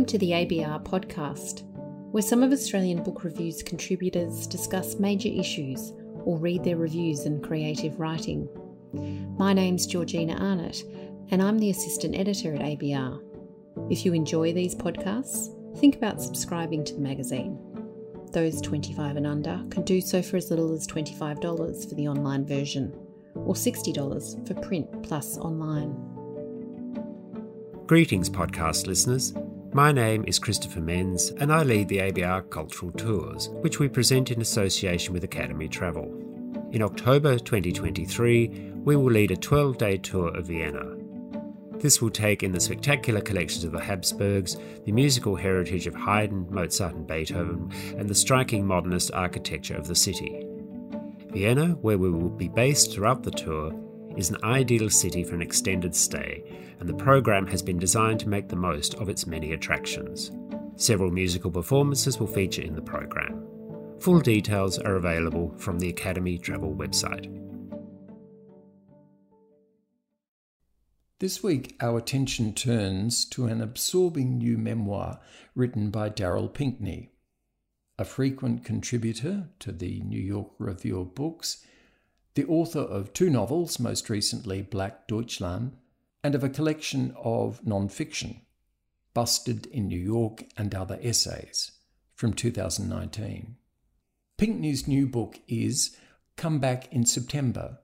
Welcome to the ABR podcast, where some of Australian Book Review's contributors discuss major issues or read their reviews and creative writing. My name's Georgina Arnott, and I'm the assistant editor at ABR. If you enjoy these podcasts, think about subscribing to the magazine. Those 25 and under can do so for as little as $25 for the online version, or $60 for print plus online. Greetings, podcast listeners. My name is Christopher Menz, and I lead the ABR Cultural Tours, which we present in association with Academy Travel. In October 2023, we will lead a 12 day tour of Vienna. This will take in the spectacular collections of the Habsburgs, the musical heritage of Haydn, Mozart, and Beethoven, and the striking modernist architecture of the city. Vienna, where we will be based throughout the tour, is an ideal city for an extended stay, and the program has been designed to make the most of its many attractions. Several musical performances will feature in the program. Full details are available from the Academy Travel website. This week, our attention turns to an absorbing new memoir written by Darryl Pinckney. A frequent contributor to the New York Review of Books, the author of two novels, most recently Black Deutschland, and of a collection of non-fiction, Busted in New York and Other Essays, from 2019. Pinckney's new book is Come Back in September,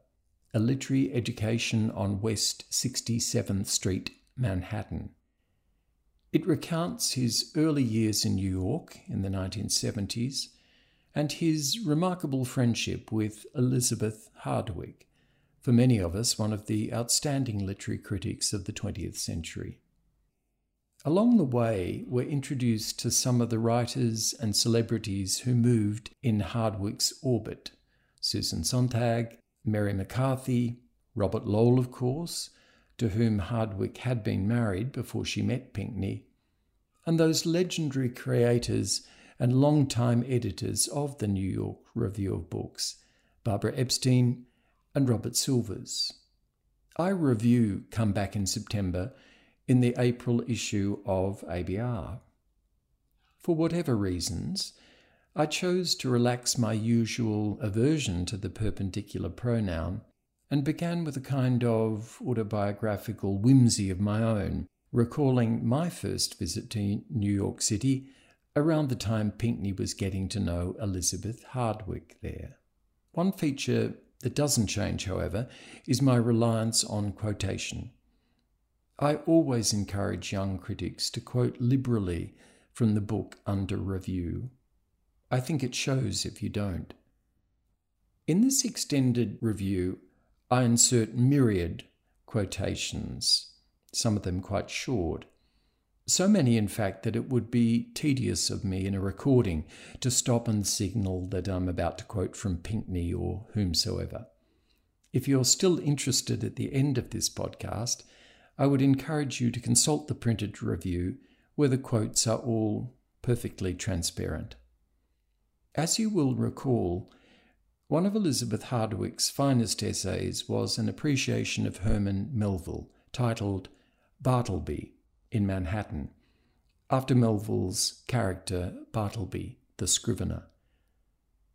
a literary education on West 67th Street, Manhattan. It recounts his early years in New York in the 1970s and his remarkable friendship with Elizabeth Hardwick, for many of us one of the outstanding literary critics of the 20th century. Along the way, we're introduced to some of the writers and celebrities who moved in Hardwick's orbit Susan Sontag, Mary McCarthy, Robert Lowell, of course, to whom Hardwick had been married before she met Pinckney, and those legendary creators and long-time editors of the New York Review of Books, Barbara Epstein and Robert Silvers. I review Come Back in September in the April issue of ABR. For whatever reasons, I chose to relax my usual aversion to the perpendicular pronoun and began with a kind of autobiographical whimsy of my own, recalling my first visit to New York City around the time Pinckney was getting to know Elizabeth Hardwick there. One feature that doesn't change, however, is my reliance on quotation. I always encourage young critics to quote liberally from the book under review. I think it shows if you don't. In this extended review, I insert myriad quotations, some of them quite short, so many, in fact, that it would be tedious of me in a recording to stop and signal that I'm about to quote from Pinckney or whomsoever. If you're still interested at the end of this podcast, I would encourage you to consult the printed review where the quotes are all perfectly transparent. As you will recall, one of Elizabeth Hardwick's finest essays was an appreciation of Herman Melville titled Bartleby in Manhattan, after Melville's character Bartleby, the scrivener.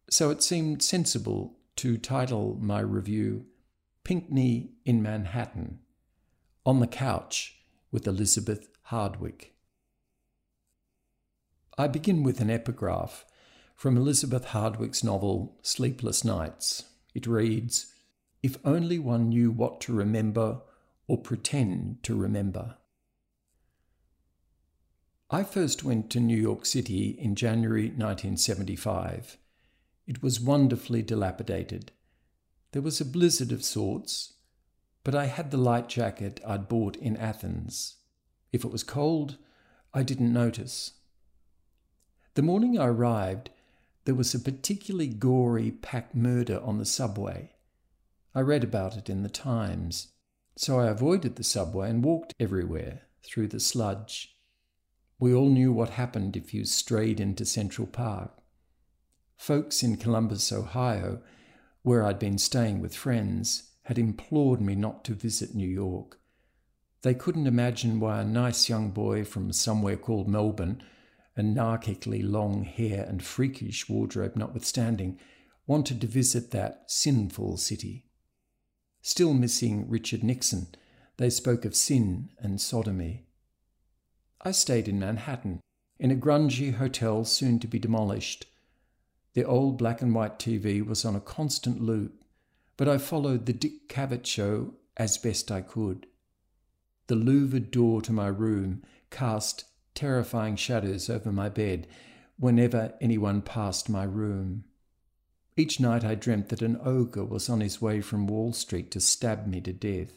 So it seemed sensible to title my review Pinckney in Manhattan, on the couch with Elizabeth Hardwick. I begin with an epigraph from Elizabeth Hardwick's novel Sleepless Nights. It reads If only one knew what to remember or pretend to remember. I first went to New York City in January 1975. It was wonderfully dilapidated. There was a blizzard of sorts, but I had the light jacket I'd bought in Athens. If it was cold, I didn't notice. The morning I arrived, there was a particularly gory pack murder on the subway. I read about it in the Times, so I avoided the subway and walked everywhere through the sludge. We all knew what happened if you strayed into Central Park. Folks in Columbus, Ohio, where I'd been staying with friends, had implored me not to visit New York. They couldn't imagine why a nice young boy from somewhere called Melbourne, anarchically long hair and freakish wardrobe notwithstanding, wanted to visit that sinful city. Still missing Richard Nixon, they spoke of sin and sodomy. I stayed in Manhattan, in a grungy hotel soon to be demolished. The old black and white TV was on a constant loop, but I followed the Dick Cavett show as best I could. The louvered door to my room cast terrifying shadows over my bed whenever anyone passed my room. Each night I dreamt that an ogre was on his way from Wall Street to stab me to death.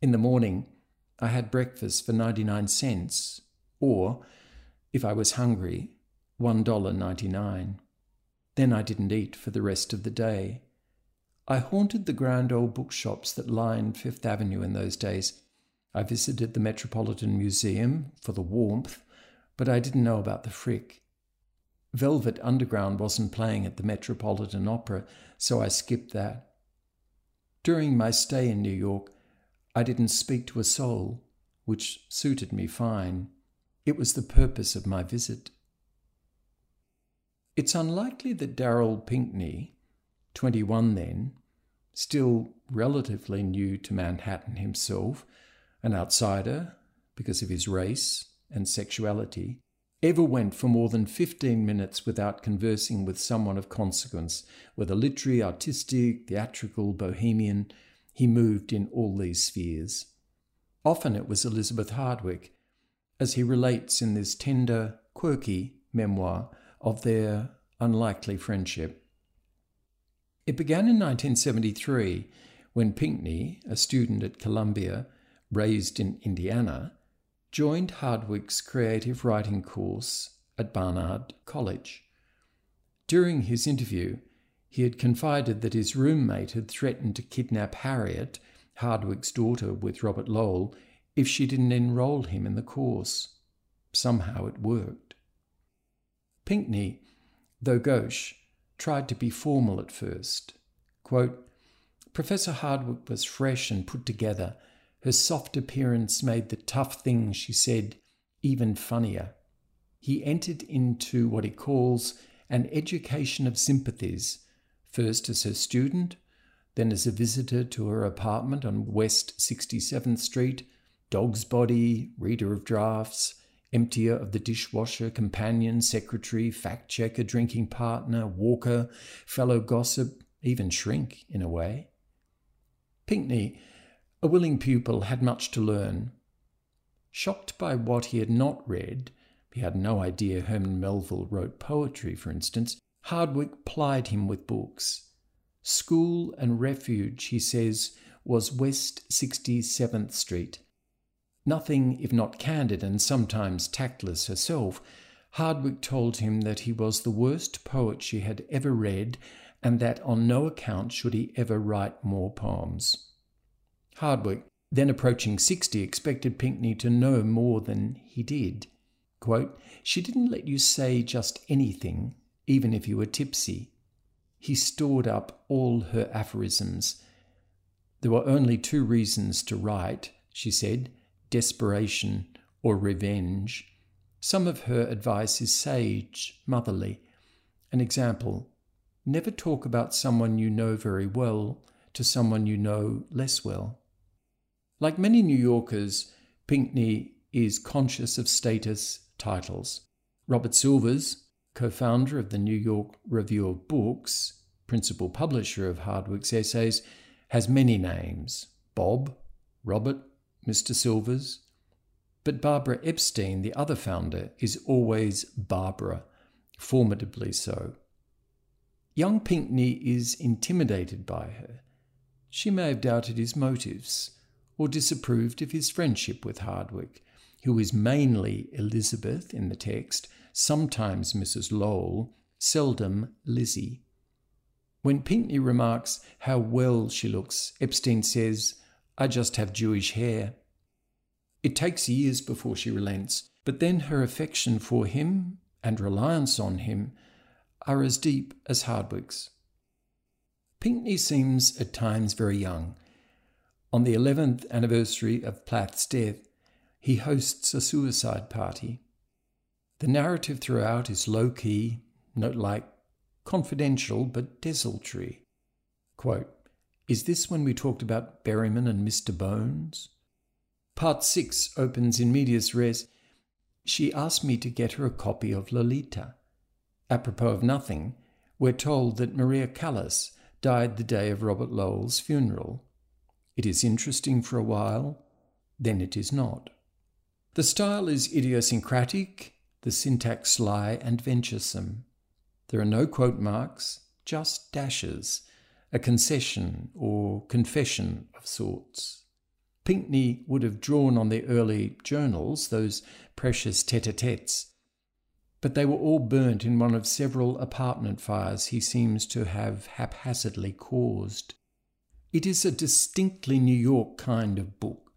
In the morning, I had breakfast for 99 cents, or, if I was hungry, $1.99. Then I didn't eat for the rest of the day. I haunted the grand old bookshops that lined Fifth Avenue in those days. I visited the Metropolitan Museum for the warmth, but I didn't know about the Frick. Velvet Underground wasn't playing at the Metropolitan Opera, so I skipped that. During my stay in New York, I didn't speak to a soul, which suited me fine. It was the purpose of my visit. It's unlikely that Darryl Pinckney, 21 then, still relatively new to Manhattan himself, an outsider because of his race and sexuality, ever went for more than 15 minutes without conversing with someone of consequence, whether literary, artistic, theatrical, bohemian. He moved in all these spheres. Often it was Elizabeth Hardwick, as he relates in this tender, quirky memoir of their unlikely friendship. It began in 1973 when Pinckney, a student at Columbia, raised in Indiana, joined Hardwick's creative writing course at Barnard College. During his interview, he had confided that his roommate had threatened to kidnap Harriet, Hardwick's daughter with Robert Lowell, if she didn't enroll him in the course. Somehow it worked. Pinckney, though gauche, tried to be formal at first. Quote, Professor Hardwick was fresh and put together her soft appearance made the tough things she said even funnier. He entered into what he calls an education of sympathies, first as her student, then as a visitor to her apartment on West 67th Street, dog's body, reader of drafts, emptier of the dishwasher, companion, secretary, fact checker, drinking partner, walker, fellow gossip, even shrink in a way. Pinckney a willing pupil had much to learn. Shocked by what he had not read, he had no idea Herman Melville wrote poetry, for instance, Hardwick plied him with books. School and refuge, he says, was West 67th Street. Nothing if not candid and sometimes tactless herself, Hardwick told him that he was the worst poet she had ever read, and that on no account should he ever write more poems. Hardwick, then approaching 60, expected Pinckney to know more than he did. Quote, she didn't let you say just anything, even if you were tipsy. He stored up all her aphorisms. There were only two reasons to write, she said desperation or revenge. Some of her advice is sage, motherly. An example never talk about someone you know very well to someone you know less well. Like many New Yorkers, Pinckney is conscious of status titles. Robert Silvers, co founder of the New York Review of Books, principal publisher of Hardwick's essays, has many names Bob, Robert, Mr. Silvers. But Barbara Epstein, the other founder, is always Barbara, formidably so. Young Pinckney is intimidated by her. She may have doubted his motives or disapproved of his friendship with Hardwick, who is mainly Elizabeth in the text, sometimes Mrs. Lowell, seldom Lizzie. When Pinckney remarks how well she looks, Epstein says, I just have Jewish hair. It takes years before she relents, but then her affection for him and reliance on him are as deep as Hardwick's. Pinckney seems at times very young, On the 11th anniversary of Plath's death, he hosts a suicide party. The narrative throughout is low key, note like, confidential but desultory. Quote, Is this when we talked about Berryman and Mr. Bones? Part 6 opens in medias res. She asked me to get her a copy of Lolita. Apropos of nothing, we're told that Maria Callas died the day of Robert Lowell's funeral. It is interesting for a while, then it is not. The style is idiosyncratic, the syntax sly and venturesome. There are no quote marks, just dashes, a concession or confession of sorts. Pinckney would have drawn on the early journals, those precious tete a tetes, but they were all burnt in one of several apartment fires he seems to have haphazardly caused. It is a distinctly New York kind of book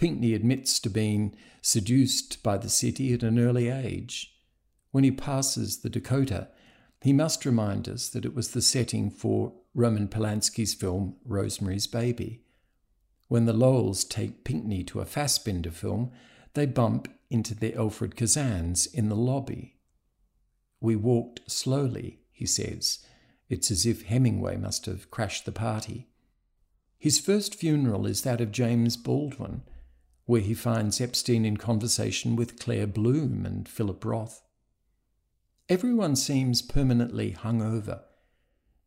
Pinckney admits to being seduced by the city at an early age. When he passes the Dakota, he must remind us that it was the setting for Roman Polanski's film Rosemary's Baby. When the Lowells take Pinckney to a Fassbinder film, they bump into the Alfred Kazins in the lobby. We walked slowly, he says. It's as if Hemingway must have crashed the party. His first funeral is that of James Baldwin, where he finds Epstein in conversation with Claire Bloom and Philip Roth. Everyone seems permanently hungover.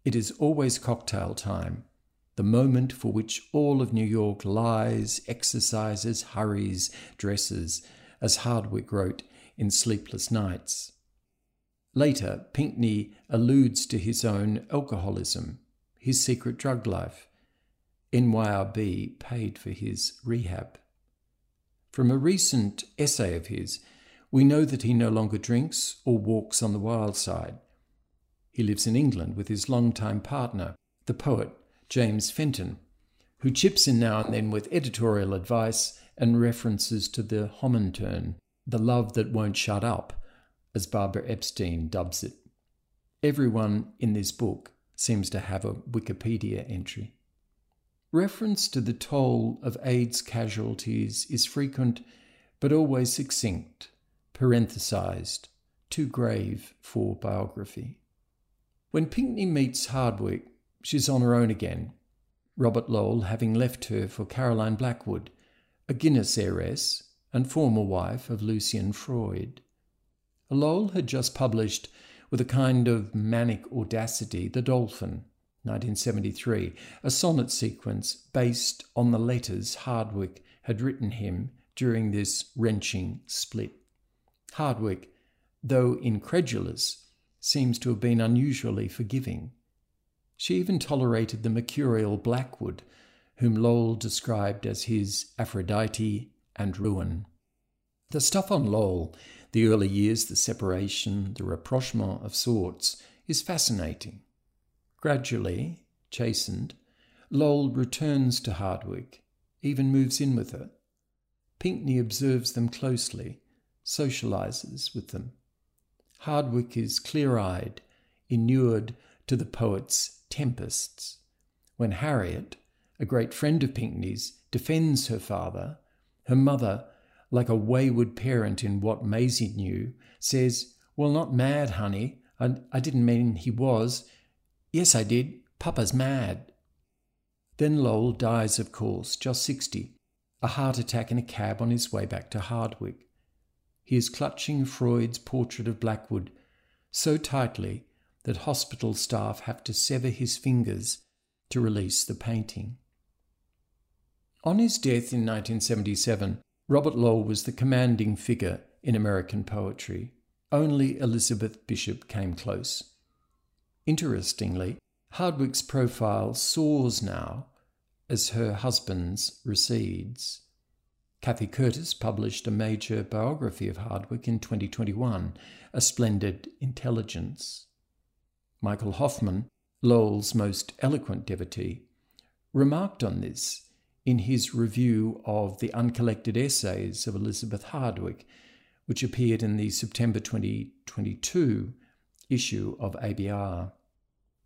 It is always cocktail time, the moment for which all of New York lies, exercises, hurries, dresses, as Hardwick wrote in Sleepless Nights. Later, Pinckney alludes to his own alcoholism, his secret drug life. NYRB paid for his rehab. From a recent essay of his, we know that he no longer drinks or walks on the wild side. He lives in England with his long-time partner, the poet James Fenton, who chips in now and then with editorial advice and references to the Homintern, the love that won't shut up, as Barbara Epstein dubs it. Everyone in this book seems to have a Wikipedia entry. Reference to the toll of AIDS casualties is frequent but always succinct, parenthesized, too grave for biography. When Pinckney meets Hardwick, she's on her own again, Robert Lowell having left her for Caroline Blackwood, a Guinness heiress and former wife of Lucian Freud. Lowell had just published, with a kind of manic audacity, The Dolphin, 1973, a sonnet sequence based on the letters Hardwick had written him during this wrenching split. Hardwick, though incredulous, seems to have been unusually forgiving. She even tolerated the mercurial Blackwood, whom Lowell described as his Aphrodite and ruin. The stuff on Lowell, the early years, the separation, the rapprochement of sorts, is fascinating. Gradually, chastened, Lowell returns to Hardwick, even moves in with her. Pinckney observes them closely, socializes with them. Hardwick is clear eyed, inured to the poet's tempests. When Harriet, a great friend of Pinckney's, defends her father, her mother, like a wayward parent in what Maisie knew, says, Well, not mad, honey. I, I didn't mean he was. Yes, I did. Papa's mad. Then Lowell dies, of course, just 60, a heart attack in a cab on his way back to Hardwick. He is clutching Freud's portrait of Blackwood so tightly that hospital staff have to sever his fingers to release the painting. On his death in 1977, Robert Lowell was the commanding figure in American poetry. Only Elizabeth Bishop came close. Interestingly, Hardwick's profile soars now as her husband's recedes. Cathy Curtis published a major biography of Hardwick in 2021, A Splendid Intelligence. Michael Hofmann, Lowell's most eloquent devotee, remarked on this in his review of the uncollected essays of Elizabeth Hardwick, which appeared in the September 2022 issue of ABR.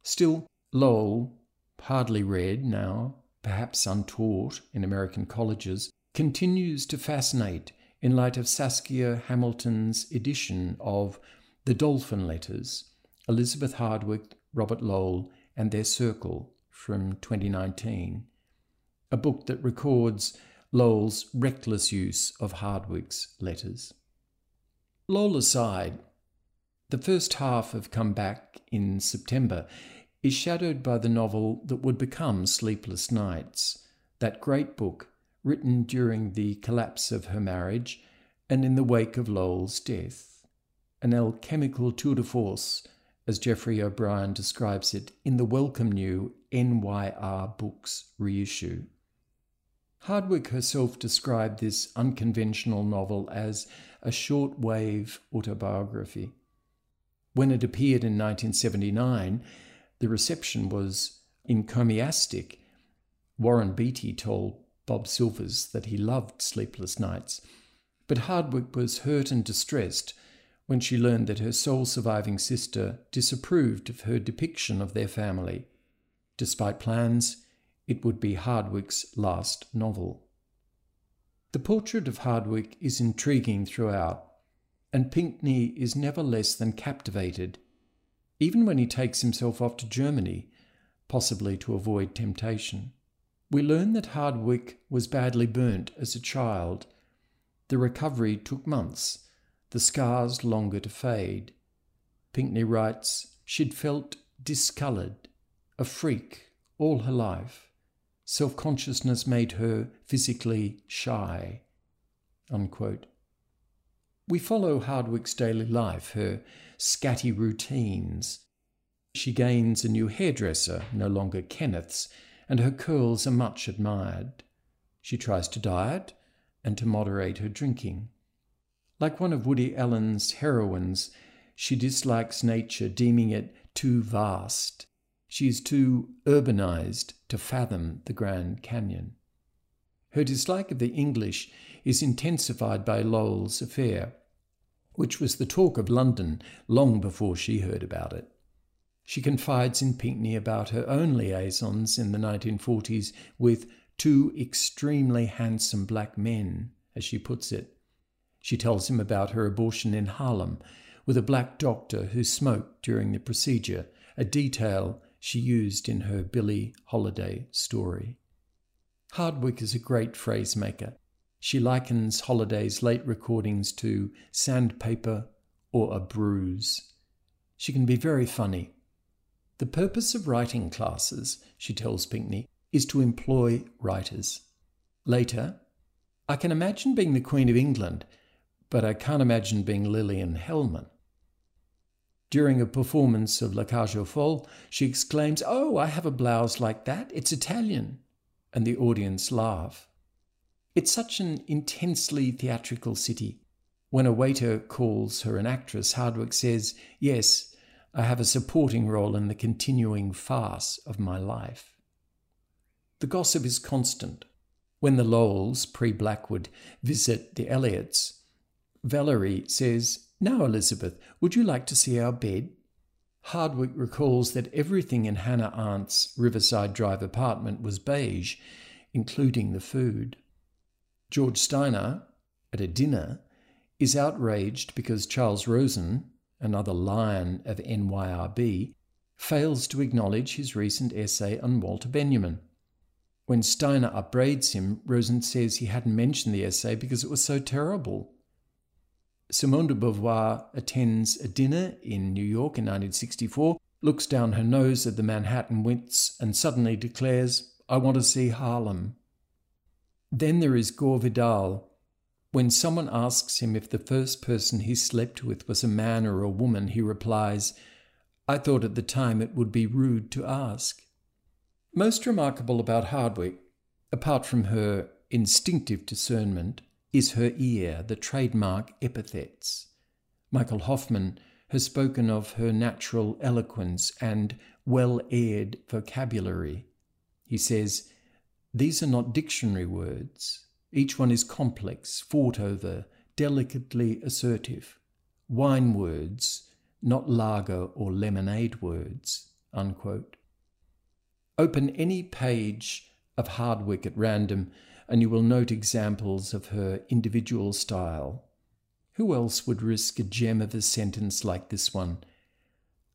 Still, Lowell, hardly read now, perhaps untaught in American colleges, continues to fascinate in light of Saskia Hamilton's edition of The Dolphin Letters, Elizabeth Hardwick, Robert Lowell, and Their Circle from 2019, a book that records Lowell's reckless use of Hardwick's letters. Lowell aside, the first half of Come Back in September is shadowed by the novel that would become Sleepless Nights, that great book written during the collapse of her marriage and in the wake of Lowell's death, an alchemical tour de force, as Geoffrey O'Brien describes it in the welcome new NYR Books reissue. Hardwick herself described this unconventional novel as a short-wave autobiography. When it appeared in 1979, the reception was encomiastic. Warren Beatty told Bob Silvers that he loved Sleepless Nights, but Hardwick was hurt and distressed when she learned that her sole surviving sister disapproved of her depiction of their family. Despite plans, it would be Hardwick's last novel. The portrait of Hardwick is intriguing throughout, and Pinckney is never less than captivated, even when he takes himself off to Germany, possibly to avoid temptation. We learn that Hardwick was badly burnt as a child. The recovery took months, the scars longer to fade. Pinckney writes she'd felt discoloured, a freak all her life. Self consciousness made her physically shy. Unquote. We follow Hardwick's daily life, her scatty routines. She gains a new hairdresser, no longer Kenneth's, and her curls are much admired. She tries to diet and to moderate her drinking. Like one of Woody Allen's heroines, she dislikes nature, deeming it too vast. She is too urbanized to fathom the Grand Canyon. Her dislike of the English is intensified by Lowell's affair, which was the talk of London long before she heard about it. She confides in Pinckney about her own liaisons in the 1940s with two extremely handsome black men, as she puts it. She tells him about her abortion in Harlem with a black doctor who smoked during the procedure, a detail she used in her Billie Holiday story. Hardwick is a great phrase maker. She likens Holiday's late recordings to sandpaper or a bruise. She can be very funny. The purpose of writing classes, she tells Pinckney, is to employ writers. Later, I can imagine being the Queen of England, but I can't imagine being Lillian Hellman. During a performance of La Cage aux Folles, she exclaims, Oh, I have a blouse like that. It's Italian. And the audience laugh. It's such an intensely theatrical city. When a waiter calls her an actress, Hardwick says, Yes, I have a supporting role in the continuing farce of my life. The gossip is constant. When the Lowells, pre Blackwood, visit the Eliots, Valerie says, now, Elizabeth, would you like to see our bed? Hardwick recalls that everything in Hannah Arendt's Riverside Drive apartment was beige, including the food. George Steiner, at a dinner, is outraged because Charles Rosen, another lion of NYRB, fails to acknowledge his recent essay on Walter Benjamin. When Steiner upbraids him, Rosen says he hadn't mentioned the essay because it was so terrible. Simone de Beauvoir attends a dinner in New York in 1964, looks down her nose at the Manhattan wits, and suddenly declares, I want to see Harlem. Then there is Gore Vidal. When someone asks him if the first person he slept with was a man or a woman, he replies, I thought at the time it would be rude to ask. Most remarkable about Hardwick, apart from her instinctive discernment, is her ear, the trademark epithets. Michael Hofmann has spoken of her natural eloquence and well aired vocabulary. He says, These are not dictionary words. Each one is complex, fought over, delicately assertive. Wine words, not lager or lemonade words. Unquote. Open any page of Hardwick at random, and you will note examples of her individual style. Who else would risk a gem of a sentence like this one?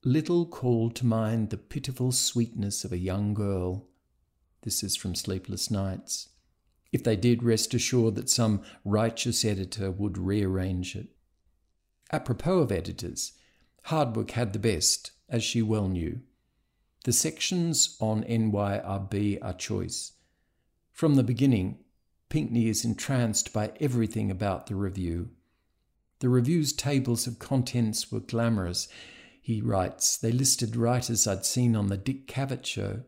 Little called to mind the pitiful sweetness of a young girl. This is from Sleepless Nights. If they did, rest assured that some righteous editor would rearrange it. Apropos of editors, Hardwick had the best, as she well knew. The sections on NYRB are choice. From the beginning, Pinckney is entranced by everything about the review. The review's tables of contents were glamorous. He writes, they listed writers I'd seen on the Dick Cavett show.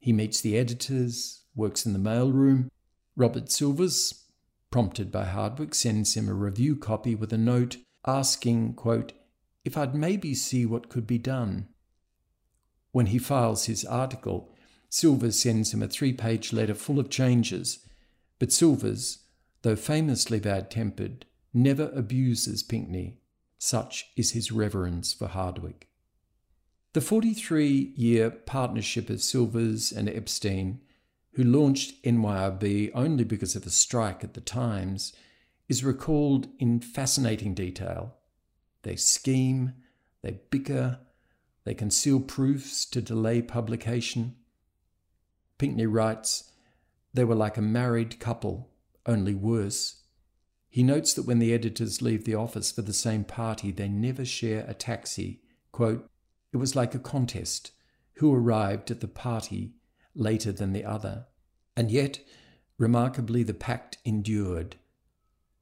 He meets the editors, works in the mailroom. Robert Silvers, prompted by Hardwick, sends him a review copy with a note asking, quote, if I'd maybe see what could be done. When he files his article, Silvers sends him a three page letter full of changes, but Silvers, though famously bad tempered, never abuses Pinckney. Such is his reverence for Hardwick. The 43 year partnership of Silvers and Epstein, who launched NYRB only because of a strike at the Times, is recalled in fascinating detail. They scheme, they bicker, they conceal proofs to delay publication. Pinckney writes, They were like a married couple, only worse. He notes that when the editors leave the office for the same party, they never share a taxi. Quote, it was like a contest who arrived at the party later than the other. And yet, remarkably, the pact endured.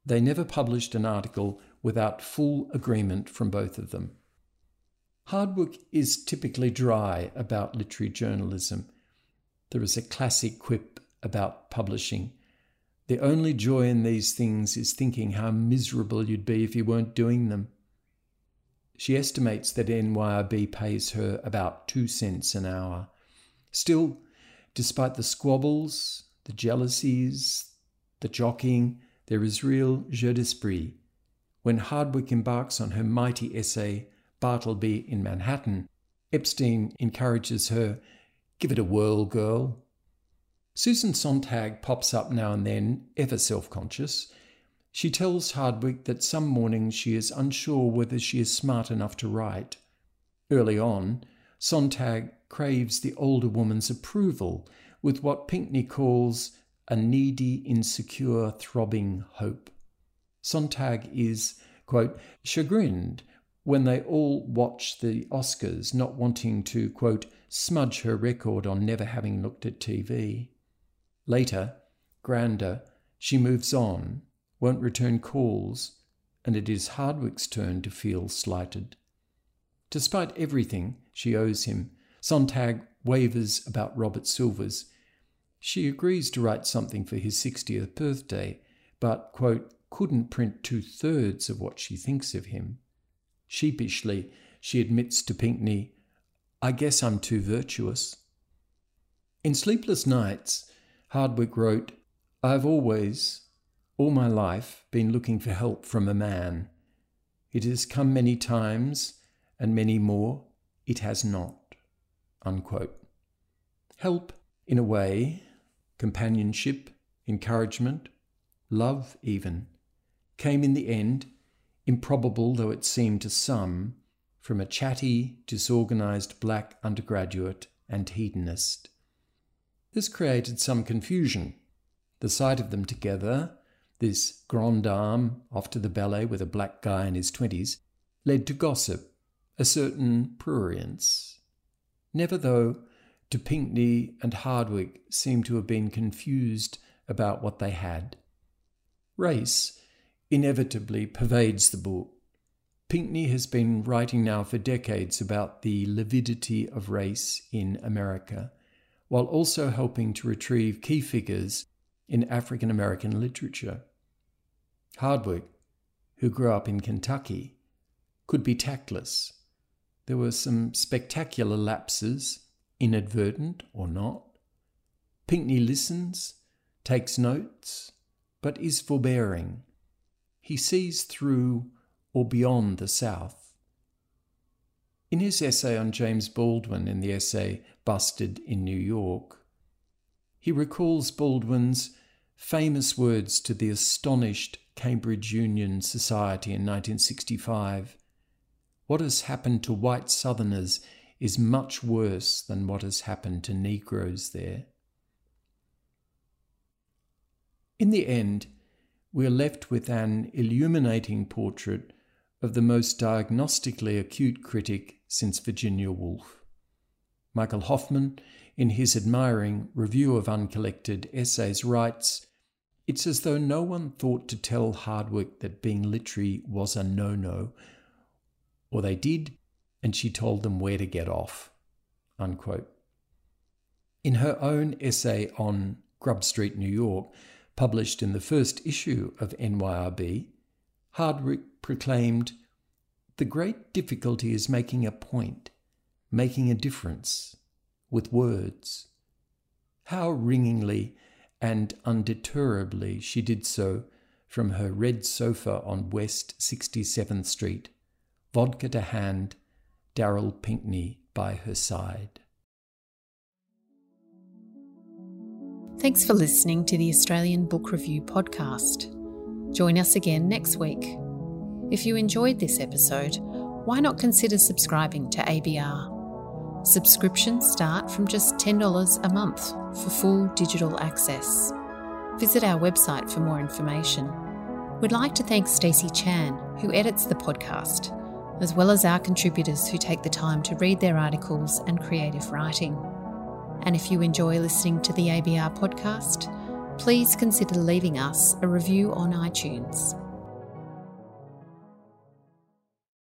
They never published an article without full agreement from both of them. Hardwick is typically dry about literary journalism. There is a classic quip about publishing. The only joy in these things is thinking how miserable you'd be if you weren't doing them. She estimates that NYRB pays her about two cents an hour. Still, despite the squabbles, the jealousies, the jockeying, there is real jeu d'esprit. When Hardwick embarks on her mighty essay, Bartleby in Manhattan, Epstein encourages her, Give it a whirl, girl. Susan Sontag pops up now and then, ever self conscious, she tells Hardwick that some mornings she is unsure whether she is smart enough to write. Early on, Sontag craves the older woman's approval with what Pinckney calls a needy, insecure, throbbing hope. Sontag is, quote, chagrined when they all watch the Oscars, not wanting to, quote, smudge her record on never having looked at TV. Later, grander, she moves on won't return calls, and it is Hardwick's turn to feel slighted. Despite everything she owes him, Sontag wavers about Robert Silvers. She agrees to write something for his 60th birthday, but, quote, couldn't print two thirds of what she thinks of him. Sheepishly, she admits to Pinckney, I guess I'm too virtuous. In Sleepless Nights, Hardwick wrote, I've always, all my life been looking for help from a man. It has come many times, and many more it has not. Unquote. Help, in a way, companionship, encouragement, love even, came in the end, improbable though it seemed to some, from a chatty, disorganized black undergraduate and hedonist. This created some confusion. The sight of them together this grande dame, off to the ballet with a black guy in his twenties, led to gossip, a certain prurience. Never, though, do Pinckney and Hardwick seem to have been confused about what they had. Race inevitably pervades the book. Pinckney has been writing now for decades about the lividity of race in America, while also helping to retrieve key figures in African American literature. Hardwick, who grew up in Kentucky, could be tactless. There were some spectacular lapses, inadvertent or not. Pinckney listens, takes notes, but is forbearing. He sees through or beyond the South. In his essay on James Baldwin in the essay Busted in New York, he recalls Baldwin's famous words to the astonished Cambridge Union Society in 1965 What has happened to white Southerners is much worse than what has happened to Negroes there. In the end, we are left with an illuminating portrait of the most diagnostically acute critic since Virginia Woolf. Michael Hofmann, in his admiring review of uncollected essays, writes It's as though no one thought to tell Hardwick that being literary was a no no, or they did, and she told them where to get off. Unquote. In her own essay on Grub Street, New York, published in the first issue of NYRB, Hardwick proclaimed The great difficulty is making a point, making a difference with words. How ringingly and undeterrably she did so from her red sofa on West 67th Street, vodka to hand, Darryl Pinckney by her side. Thanks for listening to the Australian Book Review podcast. Join us again next week. If you enjoyed this episode, why not consider subscribing to ABR? Subscriptions start from just $10 a month for full digital access. Visit our website for more information. We'd like to thank Stacey Chan, who edits the podcast, as well as our contributors who take the time to read their articles and creative writing. And if you enjoy listening to the ABR podcast, please consider leaving us a review on iTunes.